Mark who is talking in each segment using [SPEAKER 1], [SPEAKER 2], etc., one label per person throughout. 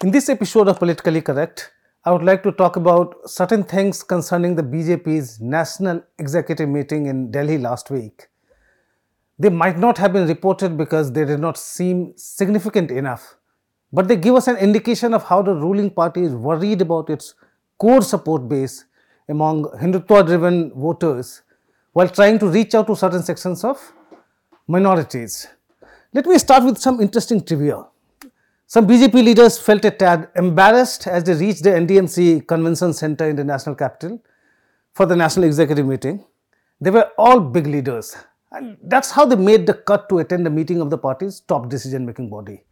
[SPEAKER 1] In this episode of Politically Correct, I would like to talk about certain things concerning the BJP's National Executive Meeting in Delhi last week. They might not have been reported because they did not seem significant enough, but they give us an indication of how the ruling party is worried about its core support base among Hindutva driven voters while trying to reach out to certain sections of minorities. Let me start with some interesting trivia. Some BJP leaders felt a tad embarrassed as they reached the NDMC Convention Center in the national capital for the national executive meeting. They were all big leaders, and that's how they made the cut to attend the meeting of the party's top decision making body.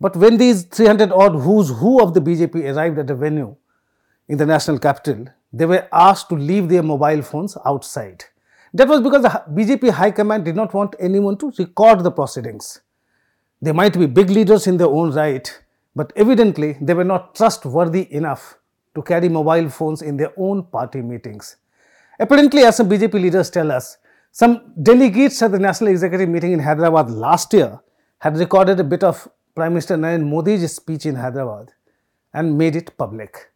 [SPEAKER 1] But when these 300 odd who's who of the BJP arrived at the venue in the national capital, they were asked to leave their mobile phones outside. That was because the BJP High Command did not want anyone to record the proceedings. They might be big leaders in their own right, but evidently they were not trustworthy enough to carry mobile phones in their own party meetings. Apparently, as some BJP leaders tell us, some delegates at the National Executive Meeting in Hyderabad last year had recorded a bit of Prime Minister Narendra Modi's speech in Hyderabad and made it public.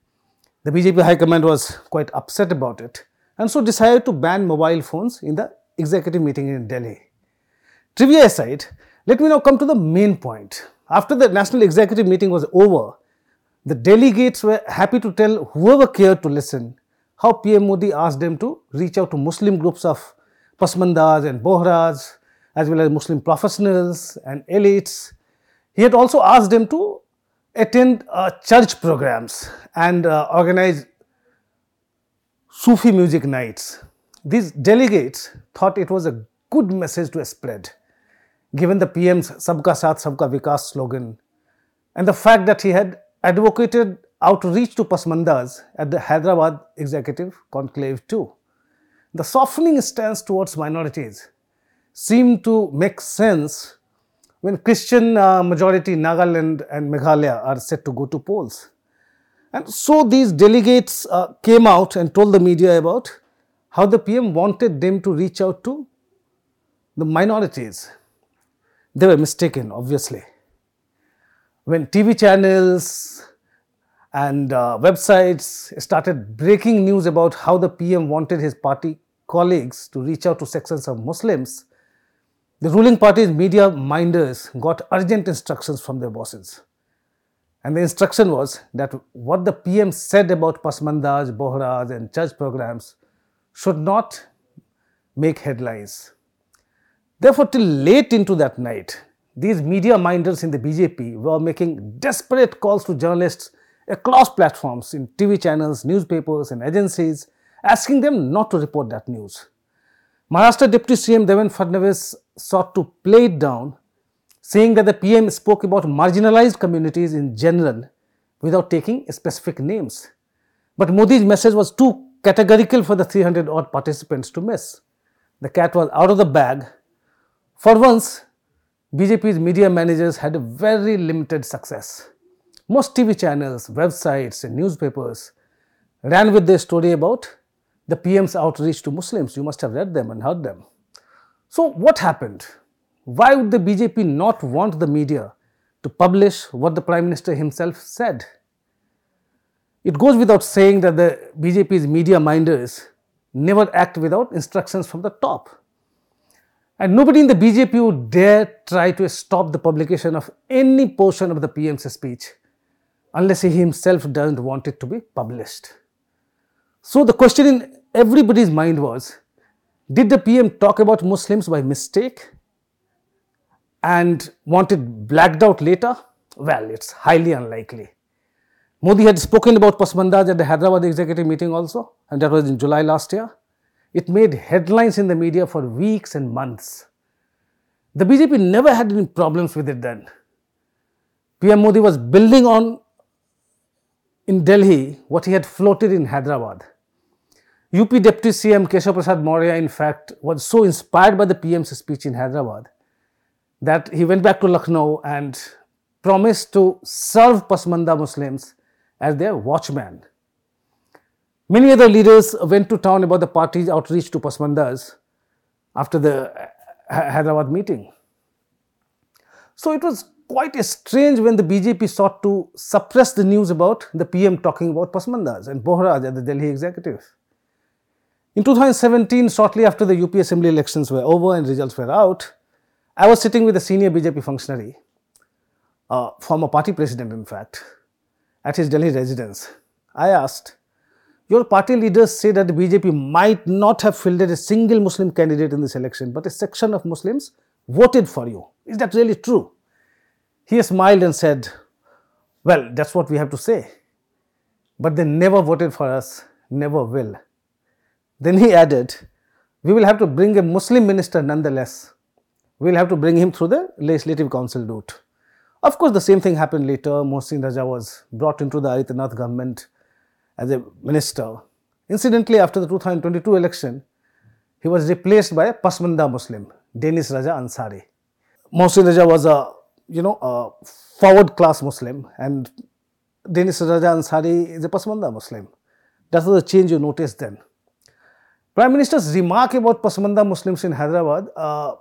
[SPEAKER 1] The BJP High Command was quite upset about it and so decided to ban mobile phones in the executive meeting in Delhi. Trivia aside, let me now come to the main point. After the national executive meeting was over, the delegates were happy to tell whoever cared to listen how PM Modi asked them to reach out to Muslim groups of Pasmandas and Bohras, as well as Muslim professionals and elites. He had also asked them to attend uh, church programs and uh, organize Sufi music nights. These delegates thought it was a good message to spread, given the PM's Sabka Saath Sabka Vikas slogan and the fact that he had advocated outreach to Pasmandas at the Hyderabad Executive Conclave too. The softening stance towards minorities seemed to make sense when Christian uh, majority Nagaland and Meghalaya are set to go to polls. And so these delegates uh, came out and told the media about how the PM wanted them to reach out to the minorities. They were mistaken, obviously. When TV channels and uh, websites started breaking news about how the PM wanted his party colleagues to reach out to sections of Muslims, the ruling party's media minders got urgent instructions from their bosses. And the instruction was that what the PM said about Pasmandas, Bohras, and church programs should not make headlines. Therefore, till late into that night, these media minders in the BJP were making desperate calls to journalists across platforms in TV channels, newspapers, and agencies, asking them not to report that news. Maharashtra Deputy CM Devendra Fadnavis sought to play it down saying that the PM spoke about marginalized communities in general without taking specific names. But Modi's message was too categorical for the 300 odd participants to miss. The cat was out of the bag. For once, BJP's media managers had a very limited success. Most TV channels, websites, and newspapers ran with their story about the PM's outreach to Muslims. You must have read them and heard them. So, what happened? Why would the BJP not want the media to publish what the Prime Minister himself said? It goes without saying that the BJP's media minders never act without instructions from the top. And nobody in the BJP would dare try to stop the publication of any portion of the PM's speech unless he himself doesn't want it to be published. So the question in everybody's mind was did the PM talk about Muslims by mistake and want it blacked out later? Well, it's highly unlikely. Modi had spoken about Pasmandas at the Hyderabad executive meeting also, and that was in July last year. It made headlines in the media for weeks and months. The BJP never had any problems with it then. PM Modi was building on in Delhi what he had floated in Hyderabad. UP Deputy CM Keshav Prasad Maurya, in fact, was so inspired by the PM's speech in Hyderabad that he went back to Lucknow and promised to serve Pasmanda Muslims as their watchman. Many other leaders went to town about the party's outreach to Pasmandas after the Hyderabad meeting. So it was quite a strange when the BJP sought to suppress the news about the PM talking about Pasmandas and Bohras at the Delhi executive. In 2017, shortly after the UP assembly elections were over and results were out, I was sitting with a senior BJP functionary, uh, former party president in fact, at his Delhi residence. I asked, your party leaders say that the BJP might not have fielded a single Muslim candidate in this election, but a section of Muslims voted for you. Is that really true? He smiled and said, Well, that's what we have to say. But they never voted for us, never will. Then he added, We will have to bring a Muslim minister nonetheless. We'll have to bring him through the legislative council route. Of course, the same thing happened later. Mohsin Raza was brought into the Adityanath government as a minister. Incidentally, after the 2022 election, he was replaced by a Pasmanda Muslim, Danish Raja Ansari. Mohsin Raza was a you know a forward class Muslim and Danish Raja Ansari is a Pasmanda Muslim. That was the change you noticed then. Prime Minister's remark about Pasmanda Muslims in Hyderabad uh,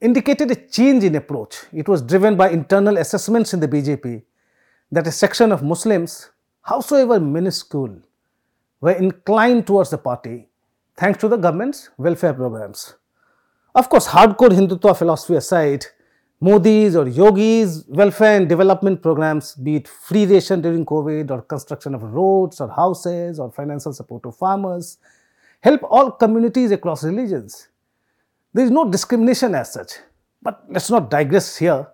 [SPEAKER 1] indicated a change in approach. It was driven by internal assessments in the BJP that a section of Muslims, howsoever minuscule, were inclined towards the party thanks to the government's welfare programs. Of course, hardcore Hindutva philosophy aside, Modi's or Yogi's welfare and development programs, be it free ration during COVID or construction of roads or houses or financial support to farmers, help all communities across religions. There is no discrimination as such. But let's not digress here.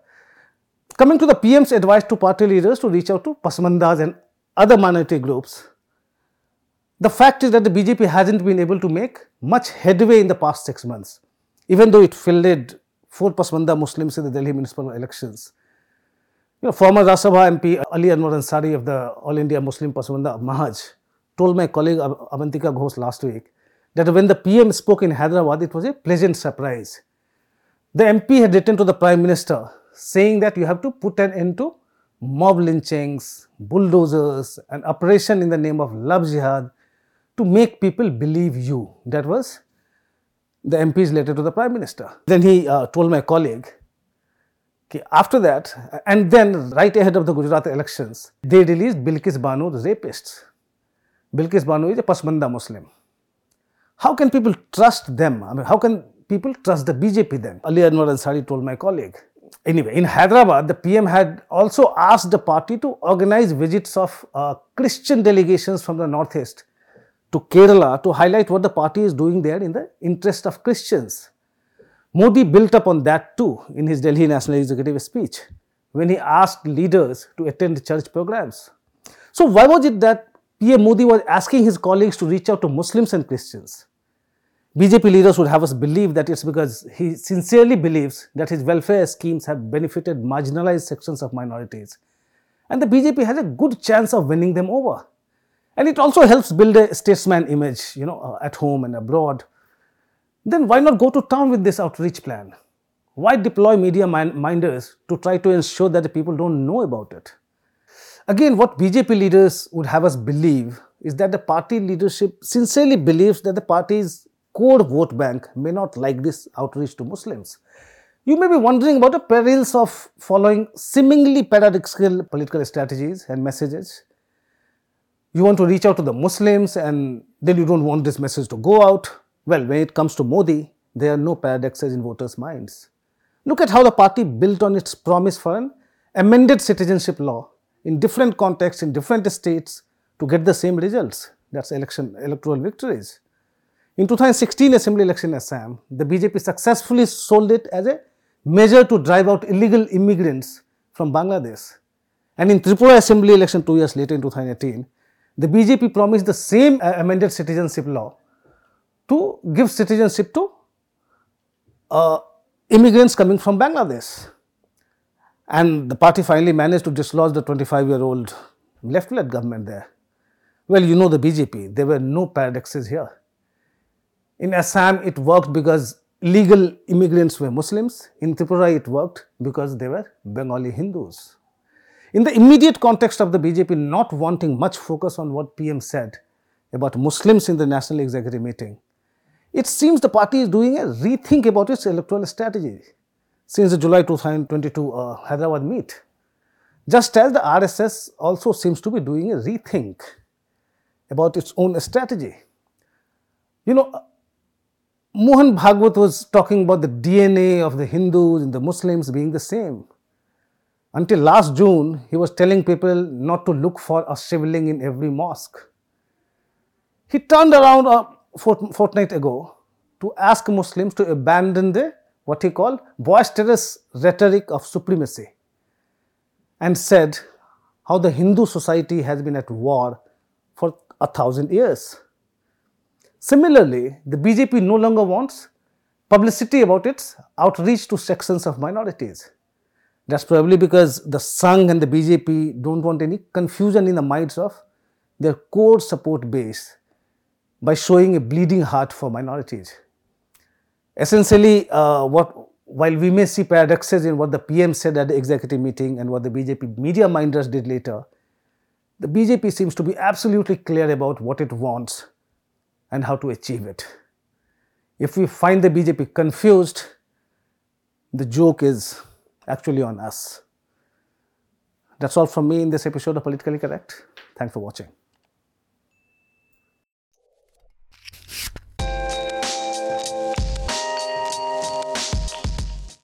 [SPEAKER 1] Coming to the PM's advice to party leaders to reach out to Pasmandas and other minority groups, the fact is that the BJP hasn't been able to make much headway in the past six months even though it fielded four Pasmanda Muslims in the Delhi municipal elections. You know, former Rajya Sabha MP Ali Anwar Ansari of the All India Muslim Pasmanda Mahaz told my colleague Avantika Ghosh last week that when the PM spoke in Hyderabad, it was a pleasant surprise. The MP had written to the Prime Minister saying that you have to put an end to mob lynchings, bulldozers, and operation in the name of love jihad to make people believe you. That was the MP's letter to the Prime Minister. Then he uh, told my colleague, okay, after that, and then right ahead of the Gujarat elections, they released Bilkis Bano, the rapists. Bilkis Bano is a Pasmanda Muslim. How can people trust them? I mean, how can people trust the BJP then? Ali Anwar Ansari told my colleague. Anyway, in Hyderabad, the PM had also asked the party to organize visits of uh, Christian delegations from the northeast to Kerala to highlight what the party is doing there in the interest of Christians. Modi built up on that too in his Delhi National Executive speech when he asked leaders to attend church programs. So, why was it that PM Modi was asking his colleagues to reach out to Muslims and Christians? BJP leaders would have us believe that it's because he sincerely believes that his welfare schemes have benefited marginalized sections of minorities. And the BJP has a good chance of winning them over. And it also helps build a statesman image, you know, uh, at home and abroad. Then why not go to town with this outreach plan? Why deploy media minders to try to ensure that the people don't know about it? Again, what BJP leaders would have us believe is that the party leadership sincerely believes that the party's core vote bank may not like this outreach to Muslims. You may be wondering about the perils of following seemingly paradoxical political strategies and messages you want to reach out to the Muslims and then you don't want this message to go out. Well, when it comes to Modi, there are no paradoxes in voters' minds. Look at how the party built on its promise for an amended citizenship law in different contexts, in different states to get the same results. That's election, electoral victories. In 2016 assembly election in Assam, the BJP successfully sold it as a measure to drive out illegal immigrants from Bangladesh. And in Tripura assembly election two years later in 2018, the BJP promised the same uh, amended citizenship law to give citizenship to uh, immigrants coming from Bangladesh. And the party finally managed to dislodge the 25 year old left led government there. Well, you know the BJP, there were no paradoxes here. In Assam, it worked because legal immigrants were Muslims. In Tripura, it worked because they were Bengali Hindus. In the immediate context of the BJP not wanting much focus on what PM said about Muslims in the National Executive Meeting, it seems the party is doing a rethink about its electoral strategy. since the July 2022 uh, Hyderabad meet. Just as the RSS also seems to be doing a rethink about its own strategy. You know, Mohan Bhagwat was talking about the DNA of the Hindus and the Muslims being the same. Until last June, he was telling people not to look for a shivling in every mosque. He turned around uh, a fortnight ago to ask Muslims to abandon the what he called boisterous rhetoric of supremacy and said how the Hindu society has been at war for a thousand years. Similarly, the BJP no longer wants publicity about its outreach to sections of minorities. That's probably because the Sangh and the BJP don't want any confusion in the minds of their core support base by showing a bleeding heart for minorities. Essentially, uh, what while we may see paradoxes in what the PM said at the executive meeting and what the BJP media minders did later, the BJP seems to be absolutely clear about what it wants and how to achieve it. If we find the BJP confused, the joke is actually on us. That's all from me in this episode of Politically Correct. Thanks for watching.